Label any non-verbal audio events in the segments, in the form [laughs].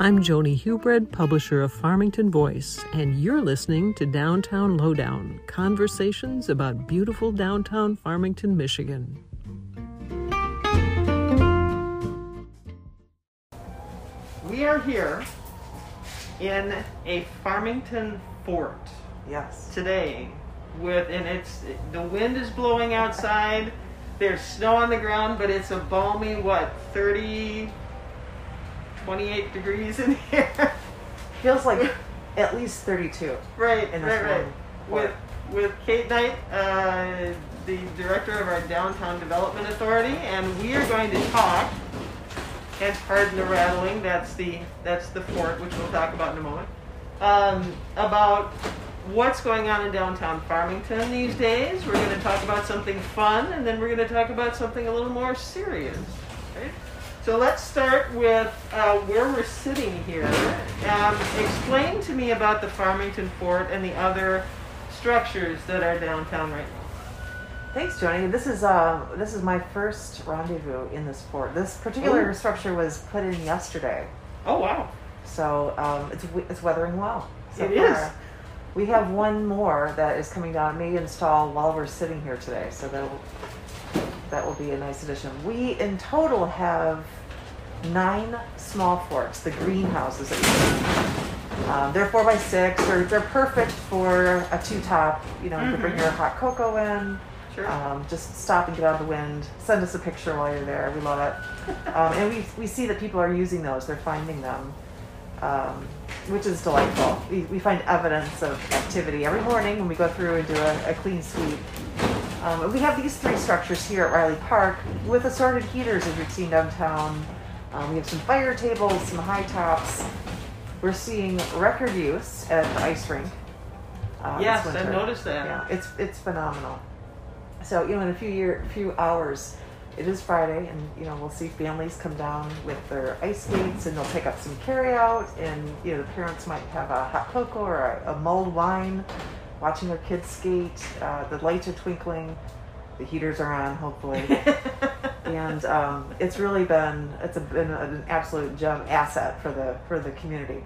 I'm Joni Hubred, publisher of Farmington Voice, and you're listening to Downtown Lowdown conversations about beautiful downtown Farmington, Michigan. We are here in a Farmington fort Yes. today with and it's the wind is blowing outside there's snow on the ground but it's a balmy what 30 28 degrees in here Feels like [laughs] at least 32. right In this right right with with kate knight uh, the director of our downtown development authority and we are going to talk and pardon the rattling that's the that's the fort which we'll talk about in a moment um, about what's going on in downtown Farmington these days. We're going to talk about something fun, and then we're going to talk about something a little more serious. So let's start with uh, where we're sitting here. Um, explain to me about the Farmington Fort and the other structures that are downtown right now. Thanks, Joni. This is uh, this is my first rendezvous in this fort. This particular Ooh. structure was put in yesterday, Oh wow! so um, it's it's weathering well. So It far. is. We have one more that is coming down. May install while we're sitting here today, so that will that will be a nice addition. We in total have nine small forts, the greenhouses that we see. Um, they're four by six. They're they're perfect for a two top. You know, you can bring Mhm. your hot cocoa in. Sure. Um, just stop and get out of the wind. Send us a picture while you're there. We love it. [laughs] Um, and we, we see that people are using those. They're finding them, um, which is delightful. We, we find evidence of activity every morning when we go through and do a, a clean sweep. Um, we have these three structures here at Riley Park with assorted heaters, as we've seen downtown. Um, we have some fire tables, some high tops. We're seeing record use at the ice rink. uh, yes, I noticed that. Yeah, it's it's phenomenal. So you know, in a few year, few hours, it is Friday, and you know we'll see families come down with their ice skates, and they'll pick up some carryout, and you know the parents might have a hot cocoa or a, a mulled wine, watching their kids skate. Uh, the lights are twinkling, the heaters are on, hopefully, [laughs] and um, it's really been it's a, been an absolute gem asset for the for the community.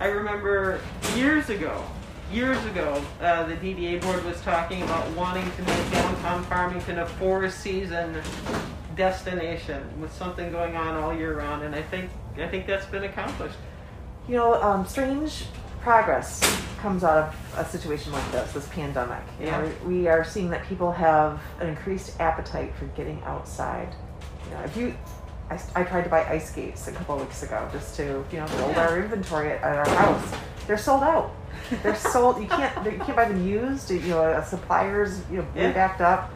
I remember years ago, years ago, uh, the DDA board was talking about wanting to make downtown Farmington a four-season destination with something going on all year round, and I think I think that's been accomplished. You know, um, strange progress comes out of a situation like this, this pandemic. You Yeah. know, we are seeing that people have an increased appetite for getting outside. You know, if you, I, I tried to buy ice skates a couple of weeks ago just to, you know, build Yeah. our inventory at, at our house. They're sold out. They're [laughs] sold. You can't. You can't buy them used. You know, a suppliers. You know, Yeah. backed up.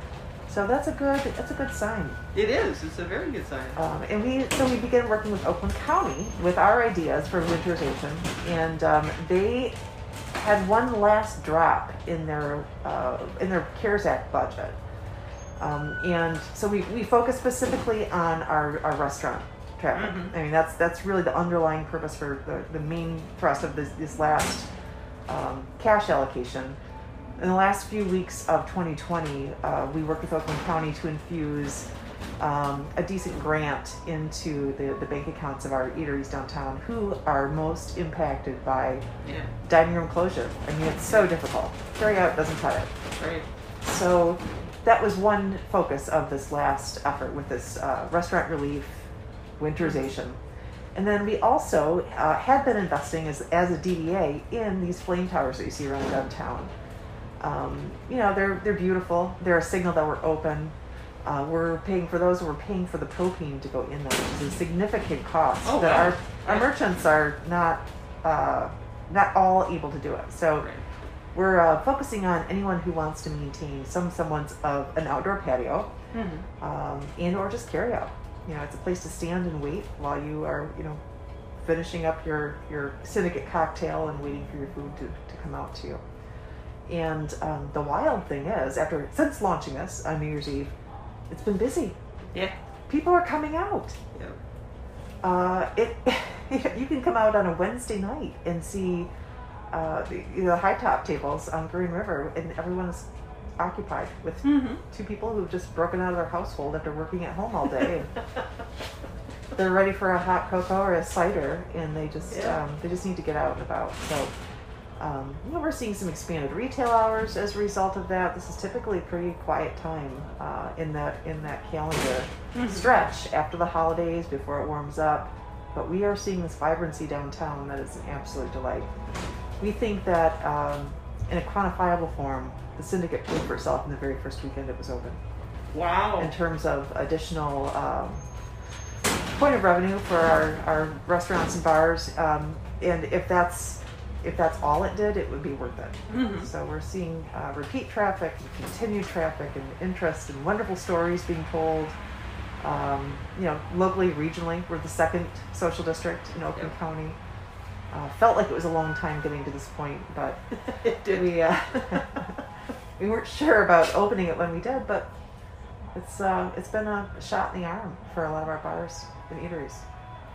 So that's a good. That's a good sign. It is. It's a very good sign. Um, and we so we began working with Oakland County with our ideas for winterization, and um, they had one last drop in their uh, in their CARES Act budget, um, and so we, we focus specifically on our, our restaurant traffic. Mhm. I mean that's that's really the underlying purpose for the, the main thrust of this this last um, cash allocation. In the last few weeks of 2020, uh, we worked with Oakland County to infuse um, a decent grant into the, the bank accounts of our eateries downtown who are most impacted by Yeah. dining room closure. I mean, it's so difficult. Carry out doesn't cut it. Right. So that was one focus of this last effort with this uh, restaurant relief winterization. And then we also uh, had been investing as, as a DDA in these flame towers that you see around downtown. Um, you know, they're, they're beautiful. They're a signal that we're open. Uh, we're paying for those, we're paying for the propane to go in them, which is a significant cost Oh, that wow. our, our Yeah. merchants are not, uh, not all able to do it. So Right. we're uh, focusing on anyone who wants to maintain some semblance of an outdoor patio Mhm. um, and or just carry out. You know, it's a place to stand and wait while you are, you know, finishing up your, your syndicate cocktail and waiting for your food to, to come out to you. And um, the wild thing is, after since launching this on New Year's Eve, it's been busy. Yeah. People are coming out. Yeah. Uh, it [laughs] you can come out on a Wednesday night and see uh, the, the high top tables on Grand River, and everyone is occupied with Mm-hmm. two people who've just broken out of their household after working at home all day. [laughs] they're ready for a hot cocoa or a cider, and they just Yeah. um, they just need to get out and about. So, um, you know, we're seeing some expanded retail hours as a result of that. This is typically a pretty quiet time uh, in that in that calendar stretch after the holidays before it warms up. But we are seeing this vibrancy downtown that is an absolute delight. We think that um, in a quantifiable form, the syndicate paid for itself in the very first weekend it was open Wow. in terms of additional um, point of revenue for our, our restaurants and bars. Um, and if that's if that's all it did, it would be worth it. Mhm. So we're seeing uh, repeat traffic, and continued traffic, and interest, and wonderful stories being told. Um, you know, locally, regionally, we're the second social district in Oakland Yep. County. Uh, felt like it was a long time getting to this point, but [laughs] it did. we uh, [laughs] we weren't sure about opening it when we did, but it's uh, it's been a shot in the arm for a lot of our bars and eateries.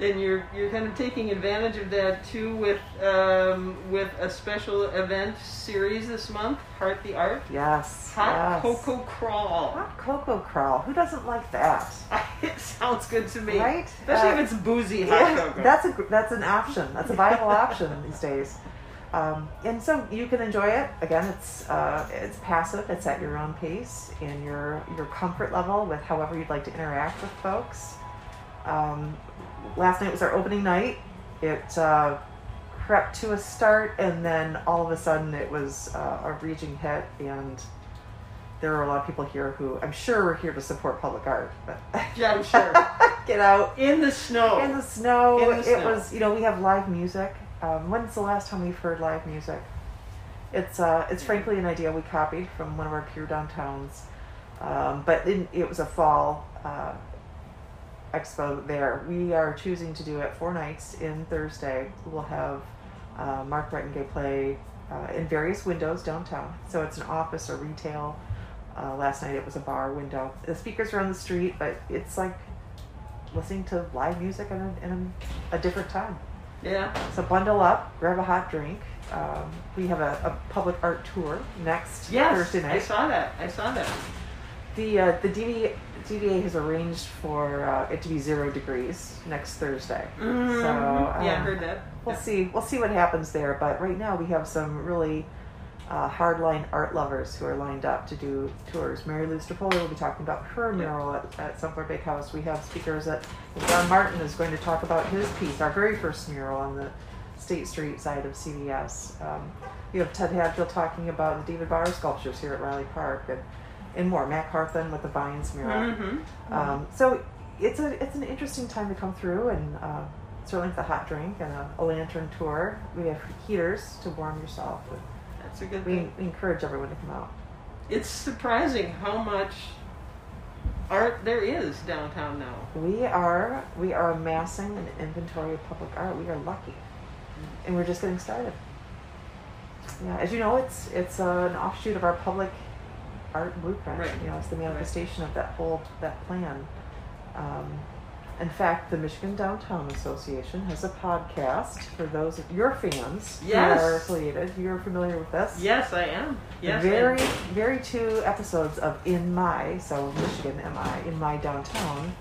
And you're you're kind of taking advantage of that too with um, with a special event series this month, Heart the Art, Yes, Hot yes. Cocoa Crawl. hot cocoa crawl. Who doesn't like that? [laughs] it sounds good to me, Right? Especially Uh, if it's boozy hot Yeah, cocoa. that's a that's an option. That's a viable [laughs] option these days. Um, and so you can enjoy it. Again, it's uh, it's passive. It's at your own pace and your your comfort level with however you'd like to interact with folks. Um, last night was our opening night. It uh, crept to a start, and then all of a sudden it was uh, a raging hit, and there were a lot of people here who I'm sure were here to support public art, but [laughs] yeah, I'm sure. [laughs] get out In the snow. in the snow. In the it snow. was, you know, we have live music. Um, when's the last time we've heard live music? It's uh, it's frankly an idea we copied from one of our peer downtowns, um, but in, it was a fall uh, expo there. We are choosing to do it four nights in Thursday. We'll have uh, Mark Brettengay play uh, in various windows downtown. So it's an office or retail. Uh, last night it was a bar window. The speakers are on the street, but it's like listening to live music in a, in a, a different time. yeah. So bundle up, grab a hot drink. Um, we have a, a public art tour next Yes. Thursday night. I saw that. I saw that. The uh, the DDA, DDA has arranged for uh, it to be zero degrees next Thursday. Mhm. So yeah, I um, heard that. We'll Yeah. see. We'll see what happens there. But right now we have some really uh, hardline art lovers who are lined up to do tours. Mary Lou Strapoli will be talking about her mural at, at Sunflower Bakehouse. We have speakers that John Martin is going to talk about his piece, our very first mural on the State Street side of CVS. Um, you have Ted Hadfield talking about the David Barr sculptures here at Riley Park and, and more. Matt Carthen with the Vines mural. Mm-hmm. Um, so it's a it's an interesting time to come through, and uh, certainly with a hot drink and a, a lantern tour. We have heaters to warm yourself. That's a good We, thing. we encourage everyone to come out. It's surprising how much art there is downtown now. We are we are amassing an inventory of public art. We are lucky, and we're just getting started. Yeah, as you know, it's it's uh, an offshoot of our public art blueprint. Right. You know, it's the manifestation of that whole that plan. Um, in fact, the Michigan Downtown Association has a podcast for those of your fans Yes. who are affiliated. You're familiar with this. Yes, I am. Yes, very, and- very two episodes of In My, so Michigan MI, In My Downtown,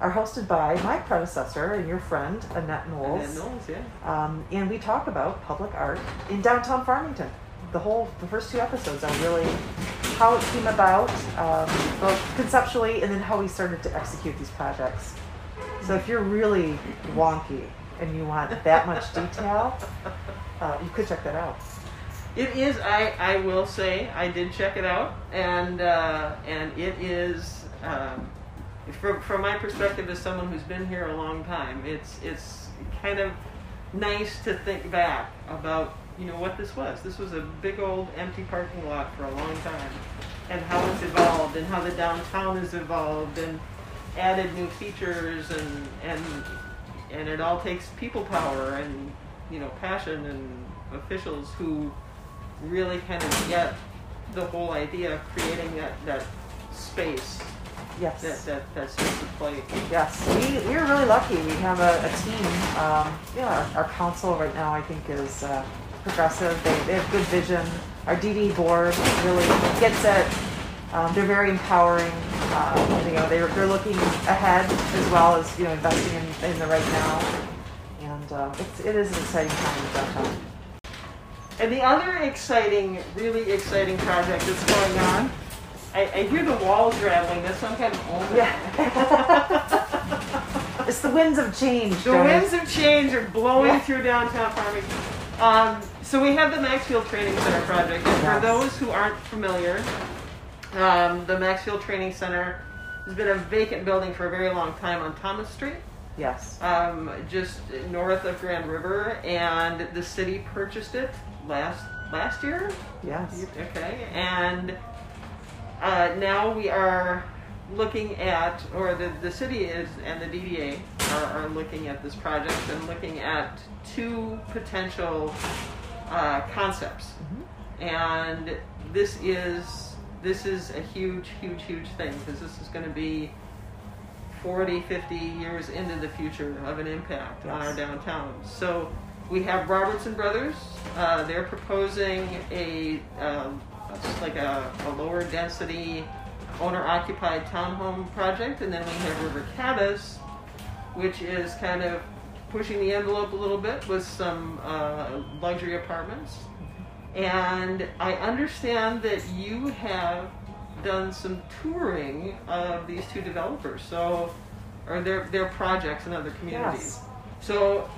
are hosted by my predecessor and your friend, Annette Knowles. and Knowles, yeah. Um, and we talk about public art in downtown Farmington. The whole, the first two episodes are really how it came about, um, both conceptually and then how we started to execute these projects. So if you're really wonky and you want that much detail, uh, you could check that out. It is. I, I will say I did check it out, and uh, and it is um, from from my perspective as someone who's been here a long time. It's it's kind of nice to think back about you know what this was. This was a big old empty parking lot for a long time, and how it's evolved, and how the downtown has evolved, and added new features, and and and it all takes people power and you know passion and officials who really kind of get the whole idea of creating that, that space Yes. that, that, that sense of play. Yes, we, we're really lucky. We have a, a team. Um, yeah, our, our council right now, I think, is uh, progressive. They, they have good vision. Our DD board really gets it. Um, they're very empowering. Uh, you know, they're, they're looking ahead as well as, you know, investing in, in the right now. And uh, it's, it is an exciting time in downtown. And the other exciting, really exciting project that's going on, I, I hear the walls rattling. That's some kind of omen. Yeah. [laughs] it's the winds of change. The winds of change are blowing Yeah. through downtown Farmington. Um, so we have the Maxfield Training Center project, and for those who aren't familiar, um, the Maxfield Training Center has been a vacant building for a very long time on Thomas Street, Yes. um, just north of Grand River, and the city purchased it last last year. Yes. Okay, and uh, now we are looking at, or the, the city is, and the DDA are, are looking at this project and looking at two potential uh, concepts. And this is, this is a huge, huge, huge thing because this is going to be 40, 50 years into the future of an impact on our downtown. So we have Robertson Brothers. Uh, they're proposing a um, like a, a lower density owner occupied townhome project, and then we have River Caddis, which is kind of pushing the envelope a little bit with some uh, luxury apartments. And I understand that you have done some touring of these two developers, so or their their projects in other communities. Yes. So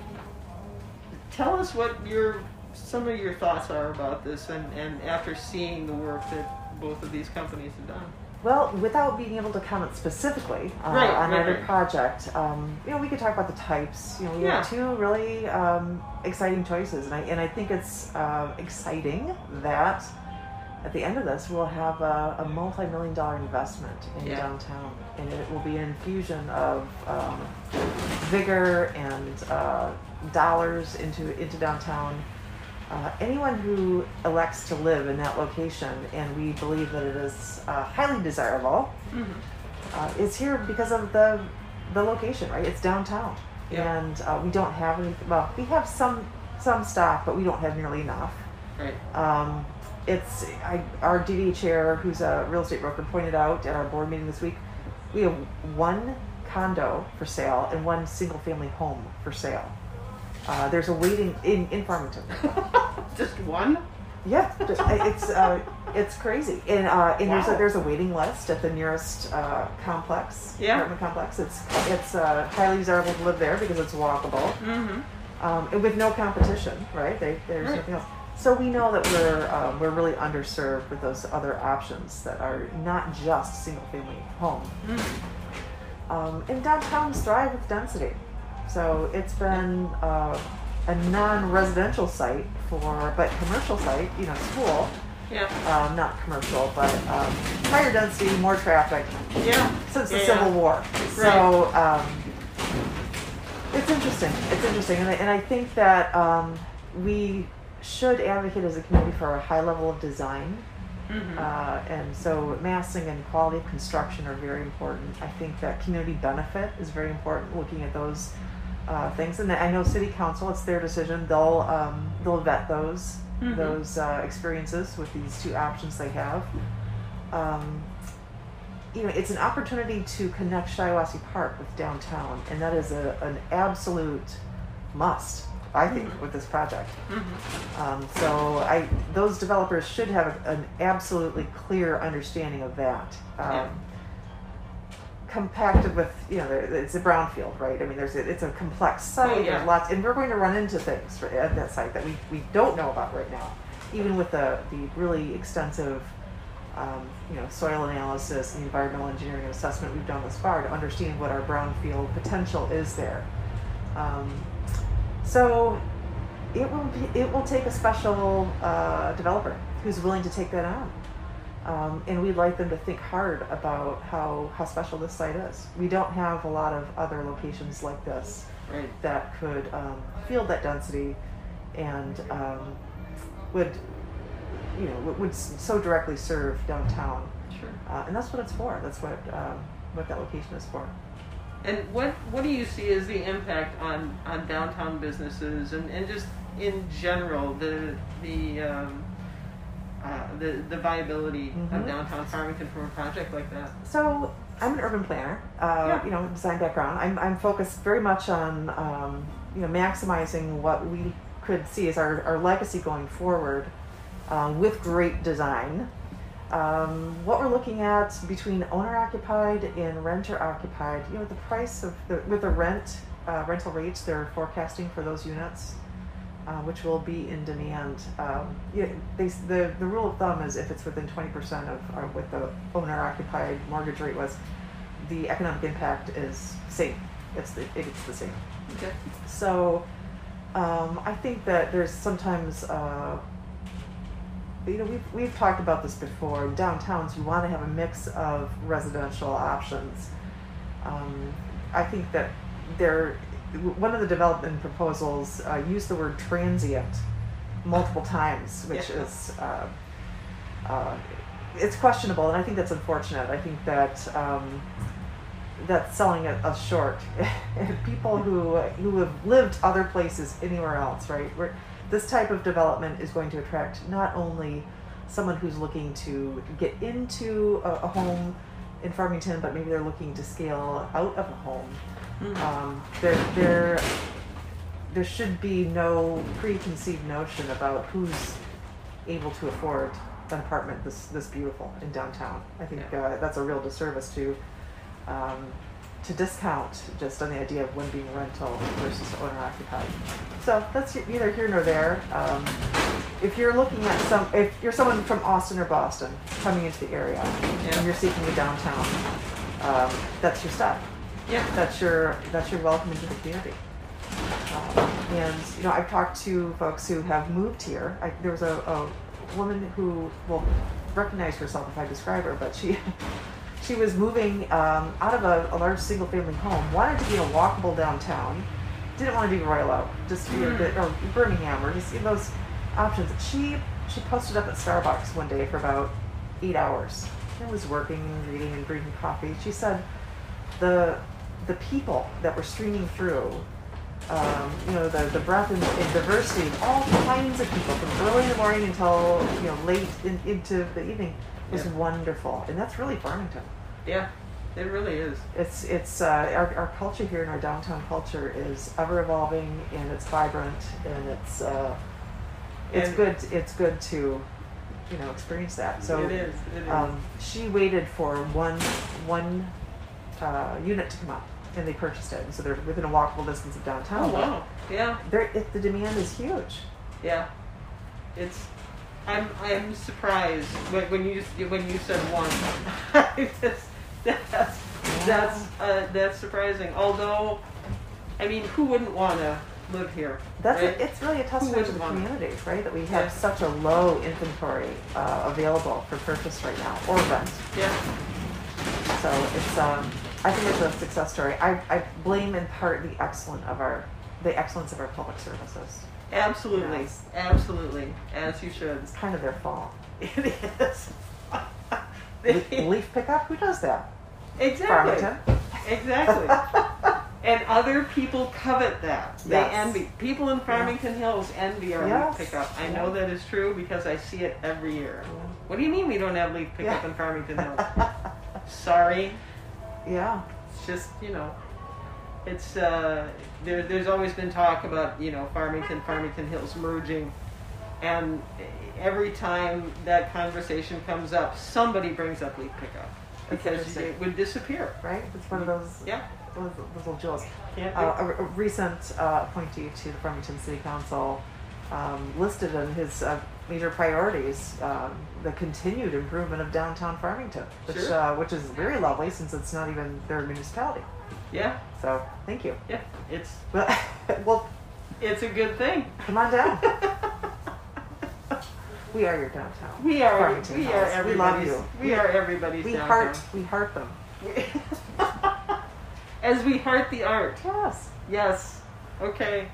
tell us what your some of your thoughts are about this and, and after seeing the work that both of these companies have done. Well, without being able to comment specifically uh, Right, on right, either right. project, um, you know, we could talk about the types. You know, we have two really um, exciting choices, and I and I think it's uh, exciting that at the end of this we'll have a, a multi-million dollar investment in Yeah. downtown, and it will be an infusion of um, vigor and uh, dollars into into downtown. Uh, anyone who elects to live in that location, and we believe that it is uh, highly desirable, uh, is here because of the the location, right? It's downtown, Yeah. and uh, we don't have any. Well, we have some some staff, but we don't have nearly enough. Right. Um, it's I, our DD chair, who's a real estate broker, pointed out at our board meeting this week. We have one condo for sale and one single family home for sale. Uh, there's a waiting in in Farmington. [laughs] Just one? Yeah, just- it's uh, it's crazy, and uh, and there's a there's a waiting list at the nearest uh, complex, Yeah. apartment complex. It's it's uh, highly desirable to live there because it's walkable, Mm-hmm. um, and with no competition, right? They, there's Right. nothing else. So we know that we're um, we're really underserved with those other options that are not just single family home. Um, and downtowns thrive with density. So it's been uh, a non-residential site for, but commercial site, you know, school, Yeah. um, not commercial, but um, higher density, more traffic Yeah. since the Yeah. Civil War. So um, it's interesting. It's interesting, and I, and I think that um, we should advocate as a community for a high level of design. Mhm. Uh, and so massing and quality of construction are very important. I think that community benefit is very important. Looking at those uh, things, and I know City Council, it's their decision. They'll um, they'll vet those Mhm. those uh, experiences with these two options they have. Um, you know, it's an opportunity to connect Shiawassee Park with downtown, and that is a, an absolute must, I think, with this project. Mhm. Um, so I, those developers should have an absolutely clear understanding of that. Um, Yeah. Compacted with, you know, it's a brownfield, right? I mean, there's a, it's a complex site. Oh, yeah. There's lots, and we're going to run into things at that site that we, we don't know about right now, even with the the really extensive, um, you know, soil analysis and environmental engineering assessment we've done thus far to understand what our brownfield potential is there. Um, so it will be, it will take a special uh, developer who's willing to take that on. Um, and we'd like them to think hard about how, how special this site is. We don't have a lot of other locations like this Right. that could um, field that density and um, would, you know, would, so directly serve downtown. Sure. Uh, and that's what it's for. That's what um, what that location is for. And what what do you see as the impact on, on downtown businesses and, and just in general the the um, uh, the the viability of Mhm. downtown Farmington from a project like that? So I'm an urban planner. Uh, Yeah. You know, design background. I'm, I'm focused very much on um, you know maximizing what we could see as our, our legacy going forward um, with great design. Um, what we're looking at between owner occupied and renter occupied, you know, the price of the with the rent uh, rental rates they're forecasting for those units, uh, which will be in demand. Um, yeah, they, the the rule of thumb is if it's within twenty percent of uh, what the owner occupied mortgage rate was, the economic impact is same. It's the it's the same. Okay. So, um, I think that there's sometimes, uh, you know, we've, we've talked about this before. In downtowns, you want to have a mix of residential options. Um, I think that there, one of the development proposals uh, used the word transient multiple times, which Yeah. is, uh, uh, it's questionable, and I think that's unfortunate. I think that um, that's selling it us short. [laughs] People who who have lived other places anywhere else, right? Where this type of development is going to attract not only someone who's looking to get into a, a home in Farmington, but maybe they're looking to scale out of a home. Mhm. Um, there, there, there should be no preconceived notion about who's able to afford an apartment this this beautiful in downtown. I think Yeah. uh, that's a real disservice to um, to discount just on the idea of one being rental versus owner occupied. So that's neither here nor there. Um, if you're looking at some, if you're someone from Austin or Boston coming into the area and you're seeking a downtown, um, that's your step Yeah. that's your that's your welcome into the community. Um, and you know, I've talked to folks who have moved here. I, there was a, a woman who will recognize herself if I describe her, but she [laughs] she was moving um, out of a, a large single family home, wanted to be in a walkable downtown, didn't want to be Royal Oak, just be a Mm. bit or Birmingham or just see those options. She she posted up at Starbucks one day for about eight hours. and was working and reading and drinking coffee. She said the the people that were streaming through, um, you know, the, the breadth and, and diversity of all kinds of people from early in the morning until you know late in, into the evening was Yeah. wonderful, and that's really Farmington. Yeah. It really is. It's it's uh, our, our culture here in our downtown culture is ever evolving and it's vibrant and it's uh, it's And- good it's good to you know experience that. So it is. It is. um, she waited for one one uh, unit to come up, and they purchased it. And so they're within a walkable distance of downtown. oh wow. Yeah. There, it, the demand is huge. Yeah, it's. I'm I'm surprised when, when you when you said one. [laughs] that's [laughs] that's that's, uh, that's surprising. Although, I mean, who wouldn't want to live here? That's right? a, it's really a testament to the community, right? That we have Yeah. such a low inventory uh, available for purchase right now or rent. yeah. So it's um, I think it's a success story. I, I blame in part the excellent of our the excellence of our public services. Absolutely, Yes. absolutely, as you should. It's kind of their fault. [laughs] It is. Le- Leaf pickup, who does that? exactly. Farmington. Exactly. [laughs] And other people covet that. They Yes. envy. People in Farmington Hills envy our Yes. leaf pickup. I know that is true because I see it every year. What do you mean we don't have leaf pickup in Farmington Hills? [laughs] Sorry. yeah. It's just, you know, it's, uh, there, there's always been talk about, you know, Farmington, Farmington Hills merging. And every time that conversation comes up, somebody brings up leaf pickup. Because it would disappear. Right? It's one of those, Yeah. those, those little jewels. Can't Uh, a, a recent uh, appointee to the Farmington City Council um, listed in his uh, major priorities um, the continued improvement of downtown Farmington, which Sure. uh, which is very lovely since it's not even their municipality. Yeah. So thank you. Yeah. It's, Well, [laughs] well it's a good thing. come on down. [laughs] we are your downtown. We are, Farmington we are We love everybody's, you. we are everybody's We downtown. heart we heart them. [laughs] As we heart the art. Yes. Yes. Okay.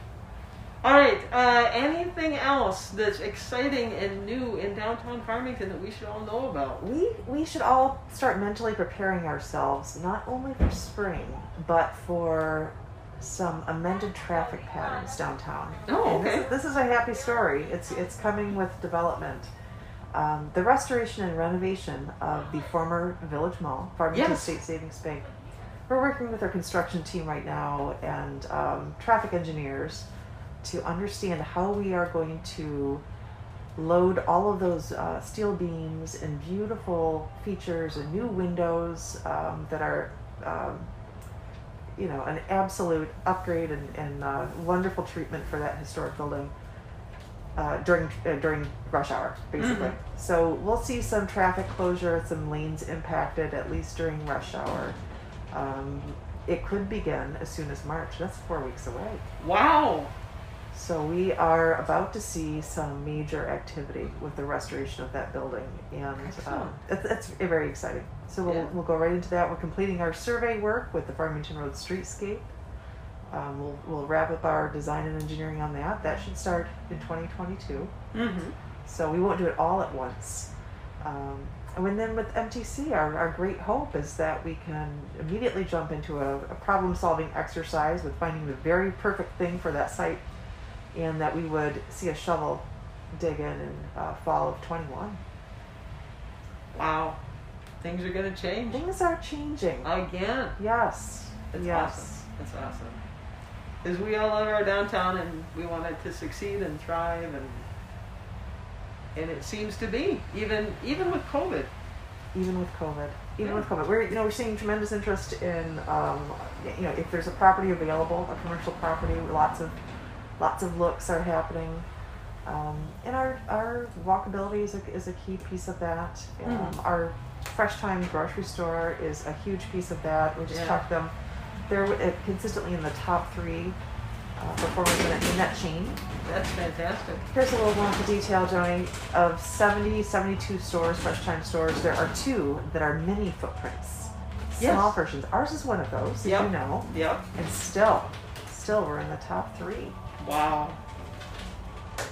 All right. Uh, anything else that's exciting and new in downtown Farmington that we should all know about? We we should all start mentally preparing ourselves not only for spring but for some amended traffic patterns downtown. Oh, And this is- This, is a happy story. It's it's coming with development. um, the restoration and renovation of the former Village Mall, Farmington Yes. State Savings Bank. We're working with our construction team right now and um, traffic engineers to understand how we are going to load all of those uh, steel beams and beautiful features and new windows um, that are, um, you know, an absolute upgrade and, and uh, wonderful treatment for that historic building uh, during uh, during rush hour, basically. Mhm. So we'll see some traffic closure, some lanes impacted at least during rush hour. Um, it could begin as soon as March. That's four weeks away. Wow. So we are about to see some major activity with the restoration of that building, and um, it's, it's very exciting. So we'll, Yeah. we'll go right into that. We're completing our survey work with the Farmington Road Streetscape. Um, we'll, we'll wrap up our design and engineering on that. That should start in 2022. Mm-hmm. So we won't do it all at once. Um, and then with MTC, our, our great hope is that we can immediately jump into a, a problem solving exercise with finding the very perfect thing for that site, and that we would see a shovel dig in in uh, fall of 21. Wow. Things are going to change Things are changing. again. Yes. That's yes. awesome. That's awesome. Because we all love our downtown and we want it to succeed and thrive and and it seems to be even even with COVID. even with COVID. Even Yeah. with COVID, we're you know we're seeing tremendous interest in um, you know if there's a property available, a commercial property, lots of lots of looks are happening, um, and our our walkability is a, is a key piece of that. Um, Mhm. our Fresh Thyme grocery store is a huge piece of that. We just Yeah. talked them; they're uh, consistently in the top three uh, performers in, that- in that chain. That's fantastic. Here's a little more of detail, Joni. Of 70, 72 stores, Fresh Thyme stores, there are two that are mini footprints. Yes. Small versions. Ours is one of those, Yep. you know. Yep. And still, still we're in the top three. Wow.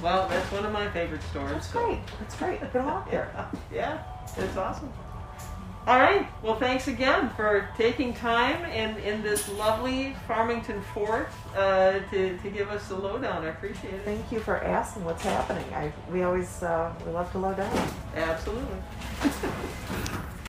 Well, that's one of my favorite stores. That's so- great. That's great. Get them out there. [laughs] Yeah, it's awesome. All right. Well, thanks again for taking time in, in this lovely Farmington fort uh, to, to give us the lowdown. I appreciate it. Thank you for asking what's happening. I we always uh, we love to low down. Absolutely. [laughs]